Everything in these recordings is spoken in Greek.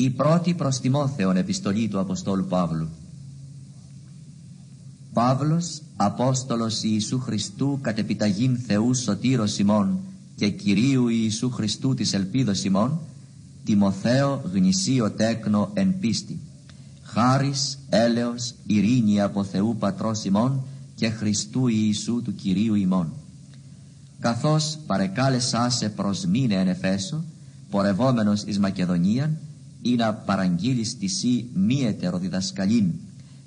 Η πρώτη προς Τιμόθεον επιστολή του Αποστόλου Παύλου. Παύλος, Απόστολος Ιησού Χριστού κατ' επιταγήν Θεού Σωτήρος ημών και Κυρίου Ιησού Χριστού της ελπίδος ημών, Τιμοθέο γνησίο τέκνο εν πίστη. Χάρις, έλεος, ειρήνη από Θεού Πατρός ημών και Χριστού Ιησού του Κυρίου ημών. Καθώς παρεκάλεσά σε προς μήνε εν Εφέσο, πορευόμενος εις Μακεδονίαν, ή να παραγγείλεις τη σύ μη ετεροδιδασκαλήν,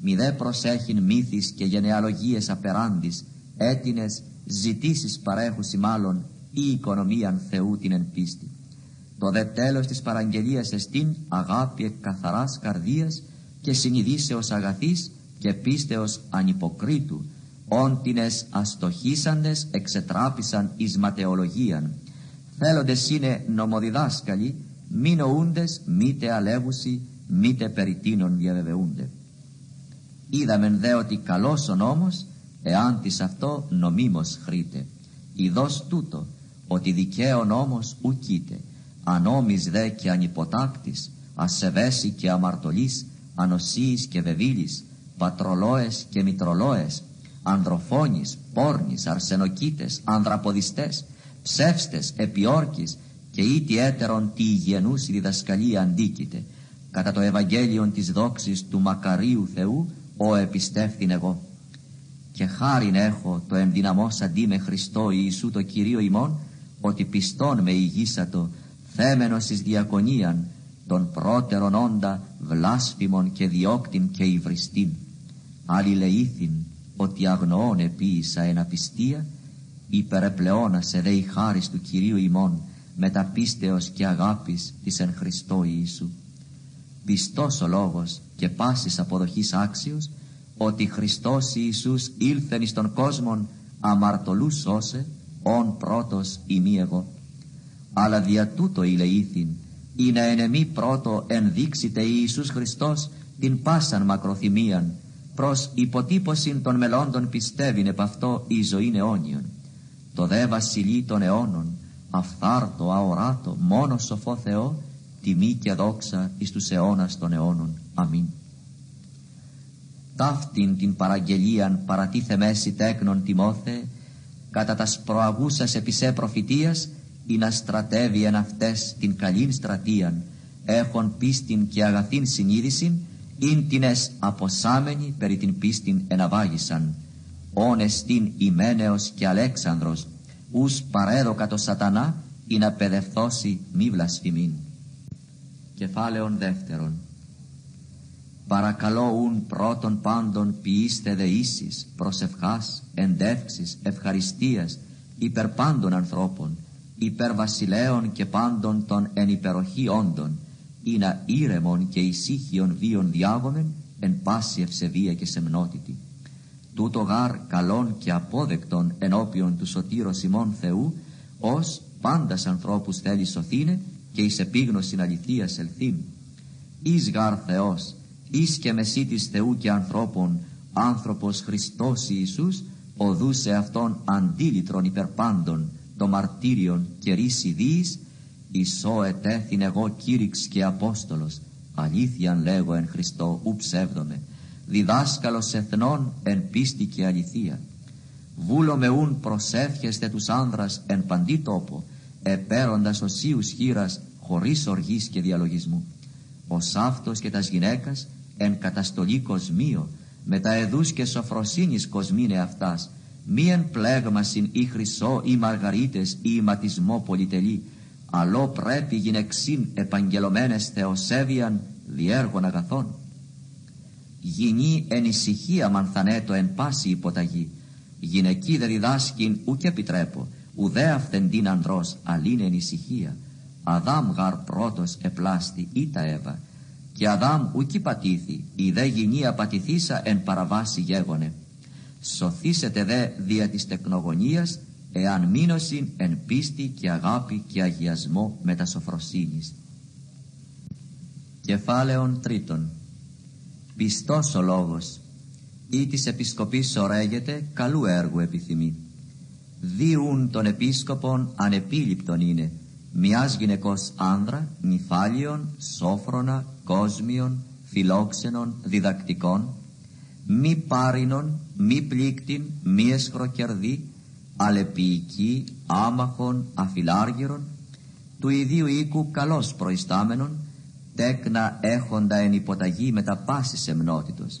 μη δε προσέχειν μύθις και γενεαλογίες απεράντης, έτινες ζητήσεις παρέχουσι μάλλον ή οικονομίαν Θεού την εν πίστη. Το δε τέλος της παραγγελίας εστίν αγάπη εκ καθαράς καρδίας και συνειδήσεως αγαθής και πίστεως ανυποκρίτου, όντινες αστοχήσαντες εξετράπησαν εις ματαιολογίαν. Θέλοντες είναι νομοδιδάσκαλοι, μη νοούντες, μήτε αλεύουσι, μήτε περί τίνων διαβεβαιούνται. Είδαμεν δε ότι καλός ο νόμος, εάν της αυτό νομίμως χρήτε. Ιδός τούτο, ότι δικαίω νόμος ουκείται, ανόμις δε και ανυποτάκτης, ασεβέση και αμαρτωλής, ανοσίης και βεβήλης, πατρολόες και μητρολόες, ανδροφόνης, πόρνης, αρσενοκίτες, ανδραποδιστές, ψεύστες, επιόρκης και ήτι έτερον τη υγιενούς η διδασκαλία αντίκειται. Κατά το Ευαγγέλιον της δόξης του μακαρίου Θεού, ο επιστεύθην εγώ. Και χάριν έχω το ενδυναμός αντί με Χριστό Ιησού το Κυρίο ημών, ότι πιστόν με ηγήσατο, θέμενος εις διακονίαν, των πρώτερων όντα βλάσφημον και διώκτην και υβριστήν. Αλληλεήθην ότι αγνοών επίησα εν απιστία, υπερεπλεώνασε δε η χάρις του Κυρίου ημών, μεταπίστεως και αγάπης της εν Χριστώ Ιησού. Πιστός ο λόγος και πάσης αποδοχής άξιος, ότι Χριστός Ιησούς ήλθεν εις τον κόσμον αμαρτωλούς σώσε, ον πρώτος ημί εγώ. Αλλά δια τούτο ηλεήθην, ή να ενεμή πρώτο ενδείξετε Ιησούς Χριστός την πάσαν μακροθυμίαν, προς υποτύπωσιν των μελώντων πιστεύειν επ' αυτό η ζωήν αιώνιον. Το δε βασιλεί των αιώνων, αυθάρτο, αοράτο, μόνο σοφό Θεό, τιμή και δόξα εις τους αιώνας των αιώνων. Αμήν. Ταύτην την παραγγελίαν παρατίθε μέση τέκνον Τιμόθε, κατά τας προαγούσας επισέ προφητείας, ή να στρατεύει εν αυτές την καλήν στρατείαν, έχων πίστην και αγαθήν συνείδησιν, ειν τινες αποσάμενοι περί την πίστην εναβάγησαν. Όν εστίν Ιμένεος και Αλέξανδρος, ους παρέδοκα το σατανά, ή να παιδευθώσει μη βλασφημίν. Κεφάλαιον δεύτερον. Παρακαλώ ούν πρώτον πάντων ποιήστε δεήσεις, προσευχάς, εντεύξεις, ευχαριστίας, υπερ πάντων ανθρώπων, υπερ βασιλέων και πάντων των εν υπεροχή όντων, ή να ήρεμον και ησύχιον βίων διάγομεν, εν πάση ευσεβία και σεμνότητη. Τούτο γάρ καλών και απόδεκτον ενώπιον του σωτήρος ημών Θεού, ως πάντας ανθρώπους θέλει σωθήνε και εις επίγνωσιν αληθείας ελθύν. Εις γάρ Θεός, εις και μεσίτης Θεού και ανθρώπων, άνθρωπος Χριστός Ιησούς, οδούσε αυτόν αντίλητρον υπερπάντων, το μαρτύριον και ρίση δίης, Ισό ετέθην εγώ κήρυξ και Απόστολος, αλήθειαν λέγω εν Χριστώ ου ψεύδομαι, διδάσκαλος εθνών εν πίστη και αληθεία. Βούλο με ούν προσεύχεστε τους άνδρας εν παντή τόπο, επέροντας οσίους χείρας χωρίς οργής και διαλογισμού. Ο σάφτος και τας γυναίκας εν καταστολή κοσμίο, με τα εδούς και σοφροσύνης κοσμήνε αυτάς, μη εν πλέγμασιν ή χρυσό ή μαργαρίτες ή ηματισμό πολυτελή, αλλό πρέπει γυναιξίν επαγγελωμένες θεοσέβιαν διέργων αγαθών. Γυνή εν ησυχία μανθανέτο εν πάση υποταγή, γυναική δε διδάσκην ουκ επιτρέπω, ουδέ αυθεντήν ανδρός αλήν εν ησυχία. Αδάμ γαρ πρώτος επλάστη ή τα Εύα, και Αδάμ ουκ πατήθη, η δε γυνή απατηθήσα εν παραβάση γέγονε. Σωθήσετε δε δια της τεκνογωνίας εάν μείνωσιν εν πίστη και αγάπη και αγιασμό μετασοφροσύνης. Κεφάλαιον τρίτον Πιστός ο λόγος ή της επισκοπής ωραίγεται καλού έργου επιθυμεί. Διούν των επίσκοπων ανεπίληπτον είναι μιας γυναικός άνδρα, νυφάλιων, σόφρονα, κόσμιων, φιλόξενων, διδακτικών, μη πάρινον, μη πλήκτην, μη εσχροκερδή, αλεπιική, άμαχων, αφιλάργυρων, του ιδίου οίκου καλώς προϊστάμενων, τέκνα έχοντα εν υποταγή με τα πάσης εμνότητος.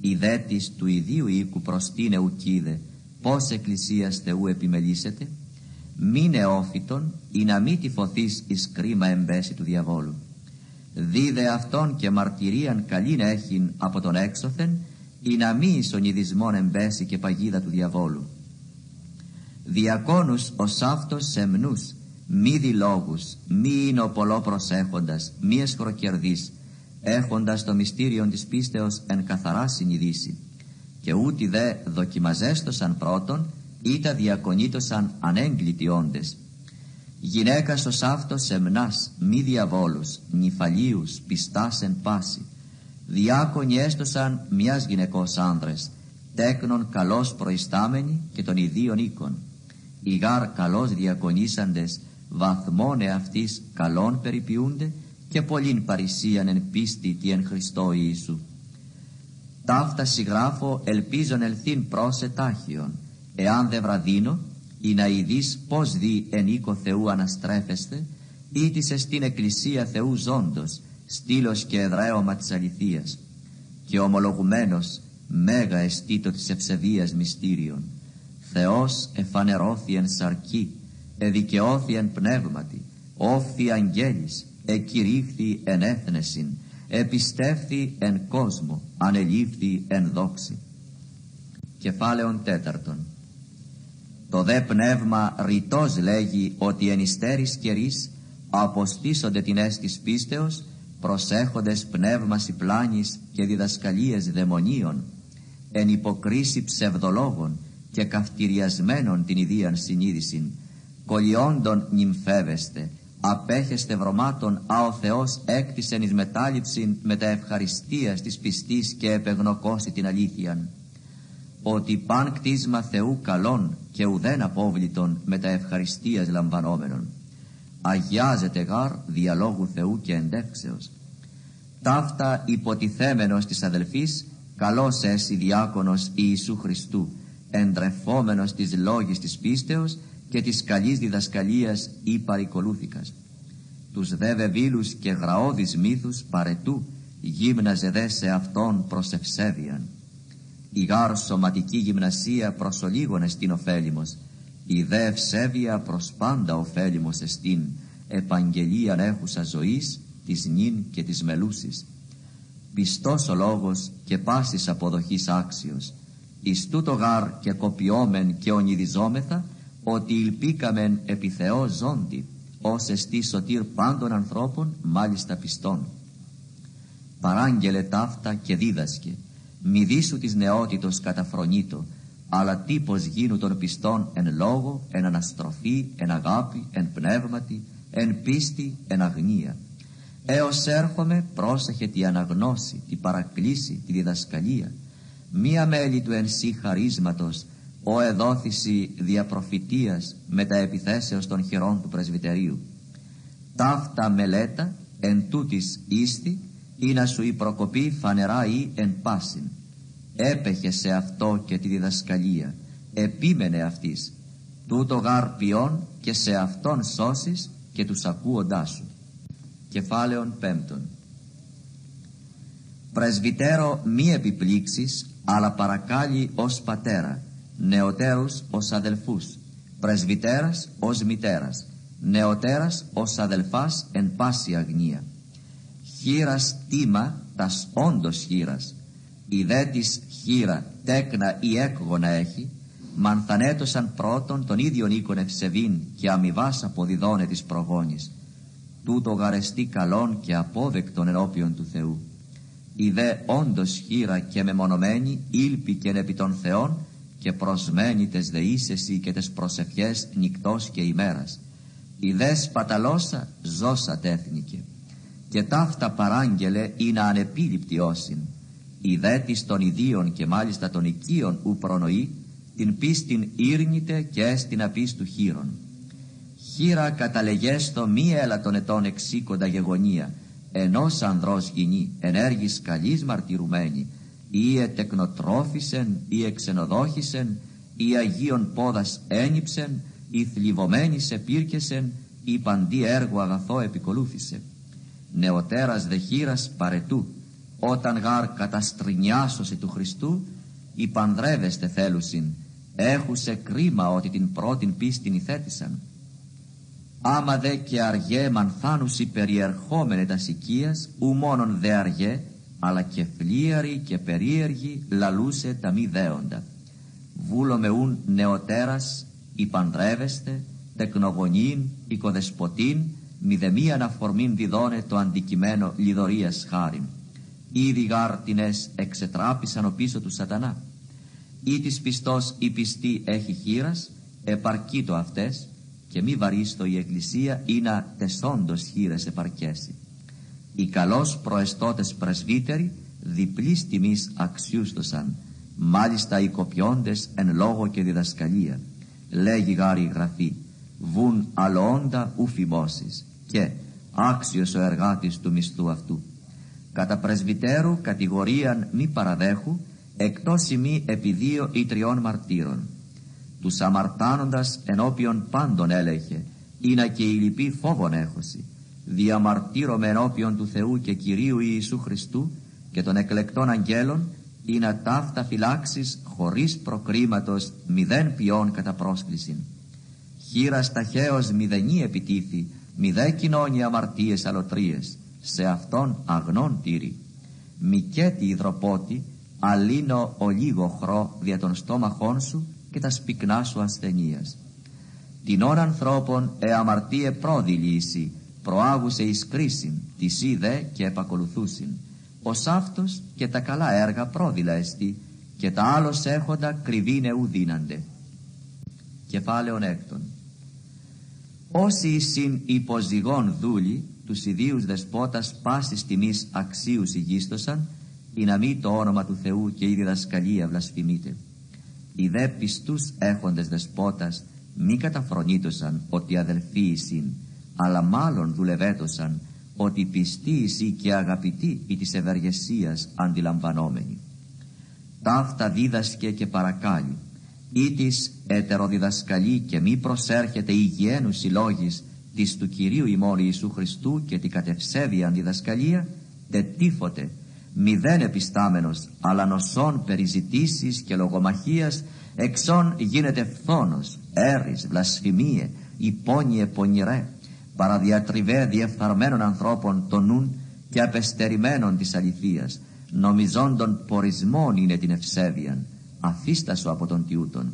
Η δέτης του ιδίου οίκου προστίνε ουκίδε, πώς εκκλησίας Θεού επιμελήσετε, μη νεόφυτον ή να μη τυφωθείς εις κρίμα εμπέση του διαβόλου. Δίδε αυτόν και μαρτυρίαν καλήν έχειν από τον έξωθεν ή να μη εις ονειδισμόν εμπέση και παγίδα του διαβόλου. Διακόνους ως αυτός σεμνούς, μη δηλόγους, μη είναι ο πολλό προσέχοντας, μη εσχροκερδής, έχοντας το μυστήριο της πίστεως εν καθαρά συνειδήσει και ούτι δε δοκιμαζέστοσαν πρώτον τα διακονήτωσαν ανέγκλητοι όντες. Γυναίκας ως αυτός σεμνάς, μη διαβόλους, νυφαλίους, πιστάς εν πάση. Διάκονοι έστωσαν μιας γυναικός άνδρες, τέκνον καλώς προϊστάμενοι και των ιδίων οίκων. Οι γάρ καλώς διακονήσαντες, βαθμόν εαυτής καλών περιποιούνται και πολλήν παρησίαν εν πίστη τι εν Χριστώ Ιησού. Ταύτα συγγράφω ελπίζον ελθύν πρόσε τάχιον, εάν δε βραδίνω, ή να ειδείς πως δι εν οίκο Θεού αναστρέφεστε, ή της εστίν εκκλησία Θεού ζώντος, στήλος και εδραίωμα της αληθείας, και ομολογουμένος μέγα εστίτο της ευσεβίας μυστήριον. Θεός εφανερώθη εν σαρκή, εδικαιώθη εν πνεύματι, όφθη αγγέλης, εκηρύχθη εν έθνεσιν, επιστεύθη εν κόσμο, ανελήφθη εν δόξη. Κεφάλαιον τέταρτον. Το δε πνεύμα ρητός λέγει ότι εν υστέρης καιρής αποστήσονται την αίσθης πίστεως προσέχοντες πνεύμας πλάνης και διδασκαλίες δαιμονίων εν υποκρίση ψευδολόγων και καυτηριασμένων την ιδίαν συνείδησιν κολλιόντων νυμφεύεστε. Απέχεστε βρωμάτων α ο Θεός έκτισεν εις μετάληψην με τα ευχαριστίας της πιστής και επεγνωκώσει την αλήθειαν. Ότι παν κτίσμα Θεού καλών και ουδέν απόβλητον με τα ευχαριστίας λαμβανόμενων αγιάζεται γάρ διαλόγου Θεού και εντεύξεως. Ταύτα υποτιθέμενος της αδελφής καλός έσυ διάκονος Ιησού Χριστού εντρεφόμενος της λόγης της πίστεως και της καλής διδασκαλίας ή παρικολούθηκας. Τους δε βεβήλους και γραώδεις μύθους παρετού γύμναζε δε σε αυτόν προς ευσέβιαν. Η γάρ σωματική γυμνασία προς ολίγων εστίν ωφέλιμος, η δε ευσέβεια προς πάντα ωφέλιμος εστίν, επαγγελίαν έχουσα ζωής, της νυν και της μελούσης. Πιστός ο λόγος και πάσης αποδοχής άξιος, εις τούτο γάρ και κοπιόμεν και ονειδιζόμεθα, ότι υλπίκαμεν επί Θεός ζώντι, ως εστί σωτήρ πάντων ανθρώπων, μάλιστα πιστών. Παράγγελε ταύτα και δίδασκε, μη δίσου της νεότητος καταφρονήτω, αλλά τύπος γίνου των πιστών εν λόγω, εν αναστροφή, εν αγάπη, εν πνεύματι, εν πίστη, εν αγνία. Έως έρχομαι πρόσεχε τη αναγνώση, τη παρακλήση, τη διδασκαλία. Μία μέλη του εν σύ χαρίσματος, ο εδόθηση διαπροφητείας με τα επιθέσεως των χειρών του πρεσβυτερίου. Ταύτα μελέτα εν τούτης ίστη ή να σου η προκοπή φανερά ή εν πάσιν. Έπεχε σε αυτό και τη διδασκαλία, επίμενε αυτής. Τούτο γάρ ποιόν και σε αυτόν σώσεις και τους ακούοντάς σου. Κεφάλαιον πέμπτον. Πρεσβυτέρο μη επιπλήξεις, αλλά παρακάλει ως πατέρα, νεοτέρους ως αδελφούς, πρεσβυτέρας ως μητέρας, νεοτέρας ως αδελφάς εν πάση αγνία. Χείρας τίμα τας όντως χείρας, η δε της χείρα τέκνα ή έκγονα έχει, μανθανέτωσαν πρώτον τον ίδιον οίκον ευσεβήν και αμοιβάς αποδιδώνε της προγόνης. Τούτο γαρεστή καλών και απόδεκτον ενώπιον του Θεού. Η δε όντως χείρα και μεμονωμένη ήλπη και επί των Θεών και προσμένει τες δεήσεσι και τες προσευχές νυκτός και ημέρας. Η δε σπαταλώσα ζώσα τέθνικε και ταύτα παράγγελε είναι ανεπίληπτη όσην. Η δε της των ιδίων και μάλιστα των οικείων ου προνοεί την πίστην ήρνητε και έστιν απίστου χείρων. χείρα καταλεγέστο μη έλα των ετών εξήκοντα γεγονία, ενός ανδρός γυνή, ενέργης καλής μαρτυρουμένη, ή ετεκνοτρόφισεν, ή εξενοδόχισεν, ή αγίων πόδας ένιψεν, ή θλιβωμένης σε πύρκεσεν, ή παντή έργο αγαθό επικολούθησε. Νεοτέρας δε χείρας παρετού, όταν γάρ καταστρινιάσωσε του Χριστού, οι πανδρεύεστε θέλουσιν, έχουσε κρίμα ότι την πρώτην πίστην ηθέτησαν. Άμα δε και αργέ μανθάνουσι περιερχόμενε τας οικίας, ου μόνον δε αργέ, αλλά και φλίαρη και περίεργη λαλούσε τα μη δέοντα. Βούλομε ούν νεοτέρας, υπανδρεύεστε, τεκνογονήν, οικοδεσποτήν, μηδεμίαν αφορμήν διδώνε το αντικειμένο λιδωρίας χάριν. Ήδη γάρτινες εξετράπησαν ο πίσω του σατανά. Ή της πιστός η πιστή έχει χείρας, επαρκεί το αυτές, και μη βαρίστο η εκκλησία ή να τεσόντος χείρες επαρκέσει. Οι καλώς προεστώτες πρεσβύτεροι διπλής τιμής αξιούστοσαν, μάλιστα οι κοπιόντες εν λόγω και διδασκαλία. Λέγει γάρη η γραφή, βουν αλόντα ου και άξιος ο εργάτης του μισθού αυτού. Κατά πρεσβυτέρου κατηγορίαν μη παραδέχου, εκτός ημί επί δύο ή τριών μαρτύρων τους αμαρτάνοντας ενώπιον πάντων έλεγε «Ήνα και η λυπή φόβον έχωση, διαμαρτύρομαι ενώπιον του Θεού και Κυρίου Ιησού Χριστού και των εκλεκτών αγγέλων, ή να ταύτα φυλάξεις χωρίς προκρίματος μηδέν ποιόν κατά πρόσκληση. Χείρας ταχαίως μηδενή επιτίθη, μηδέ κοινώνει αμαρτίες αλωτρίες, σε αυτόν αγνών τύρι. Μικέτη υδροπότη, αλύνω ο λίγο χρό δια των στόμαχών σου, και τα σπικνά σου ασθενείας. Την ώρα ανθρώπων εαμαρτίε πρόδι λύση, προάγουσες εις κρίσιν, τη είδε και επακολουθούσιν. Ως αυτός και τα καλά έργα πρόδειλα εστί, και τα άλλος έχοντα κρυβίνε ουδίναντε. Κεφάλαιον έκτον. Όσοι συν υποζυγών δούλοι, τους ιδίους δεσπότας πάσης τιμής αξίους ηγίστοσαν, ή να μη το όνομα του Θεού και η διδασκαλία βλασφημείται. Οι δε πιστούς έχοντες δεσπότας μη καταφρονήτωσαν ότι αδελφοί εισιν, αλλά μάλλον δουλευέτωσαν ότι πιστοί εισι και αγαπητοί ή της ευεργεσίας αντιλαμβανόμενοι. Ταύτα δίδασκε και παρακάλει, ή της ετεροδιδασκαλεί και μη προσέρχεται υγιένου συλλόγης της του Κυρίου ημών Ιησού Χριστού και την κατευσέβη διδασκαλία, τετίφωτε μηδέν επιστάμενος αλλά νοσών περιζητήσεις και λογομαχίας εξών γίνεται φθόνος, έρης, βλασφημίε, υπόνιε πονηρέ παραδιατριβέ διεφθαρμένων ανθρώπων των νουν και απεστερημένων της αληθείας νομιζόντων πορισμών είναι την ευσέβεια αφίστασο από τον τιούτον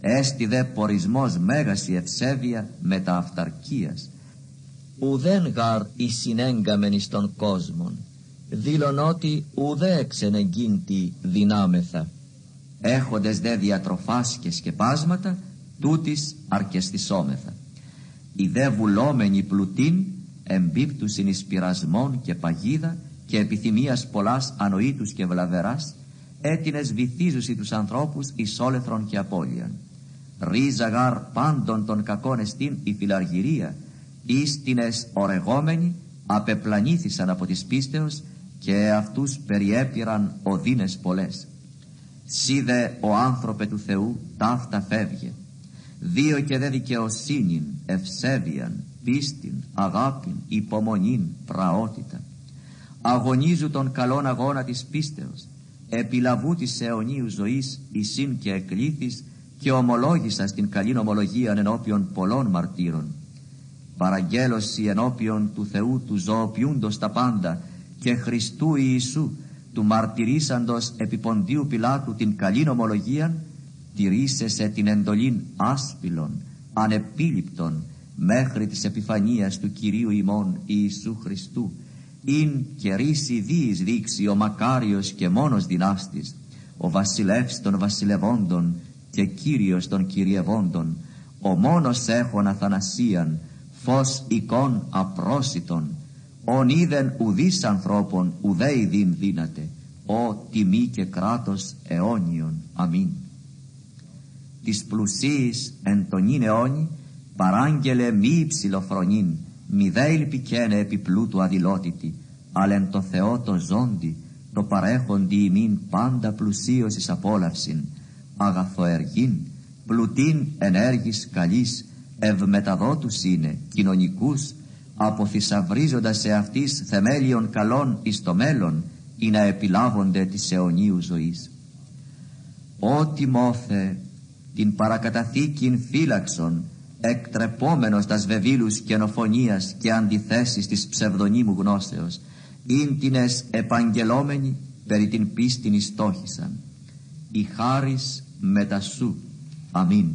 έστι δε πορισμός μέγας η ευσέβεια τα αυταρκίας ουδέν γαρ η συνέγκαμεν στον κόσμον δήλων ότι ουδέ εξενεγκίντη δυνάμεθα. Έχοντες δε διατροφάς και σκεπάσματα, τούτης αρκεστισόμεθα. Οι δε βουλόμενοι πλουτίν εμπίπτουσιν εις πειρασμών και παγίδα και επιθυμίας πολλάς ανοήτους και βλαβεράς, έτινες βυθίζουσι τους ανθρώπους εις όλεθρον και απώλειαν. Ρίζα γάρ πάντων των κακών εστίν η φιλαργυρία, ίστινες ορεγόμενοι απεπλανήθησαν από της πίστεως και αυτούς περιέπηραν οδύνες πολλές. Σίδε ο άνθρωπε του Θεού ταύτα φεύγε. Δύο και δε δικαιοσύνην, ευσέβιαν, πίστην, αγάπην, υπομονήν, πραότητα. Αγωνίζου τον καλόν αγώνα της πίστεως, επιλαβού της αιωνίου ζωής εισήν και εκλήθης και ομολόγησα στην καλή ομολογία ενώπιον πολλών μαρτύρων. Παραγγέλωση ενώπιον του Θεού του ζωοποιούντος τα πάντα και Χριστού Ιησού του μαρτυρήσαντος επί Ποντίου Πιλάτου την καλή ομολογία τηρήσεσε την εντολήν άσπυλων, ανεπίληπτων μέχρι της επιφανίας του Κυρίου ημών Ιησού Χριστού. Ειν και ρίση δίης δείξει ο μακάριος και μόνος δυνάστης ο βασιλεύς των βασιλευόντων και κύριος των κυριευόντων ο μόνος έχων αθανασίαν φως εικόν απρόσιτον ον είδεν ουδής ανθρώπων ουδέ ειδήν δύναται ο τιμή και κράτος αιώνιον. Αμήν της πλουσίης εν τον αιώνι παράγγελε μη ψηλοφρονήν, μη δέιλ πικένε επί πλούτου αδειλότητη, αλλά εν το Θεό το ζώντι, το παρέχοντι ημίν πάντα πλουσίως εις απόλαυσιν, αγαθοεργήν, πλουτήν ενέργης καλής, ευμεταδότους είναι, κοινωνικούς, αποθυσαυρίζοντας σε αυτής θεμέλιων καλών εις το μέλλον, ή να επιλάβονται της αιωνίου ζωής. Ό,τι μόθε την παρακαταθήκην φύλαξον, εκτρεπόμενος τας βεβήλους καινοφωνίας και αντιθέσεις της ψευδονίμου γνώσεως, ίντινες επαγγελόμενοι περί την πίστην ιστόχησαν. Η χάρις μετασού. Αμήν.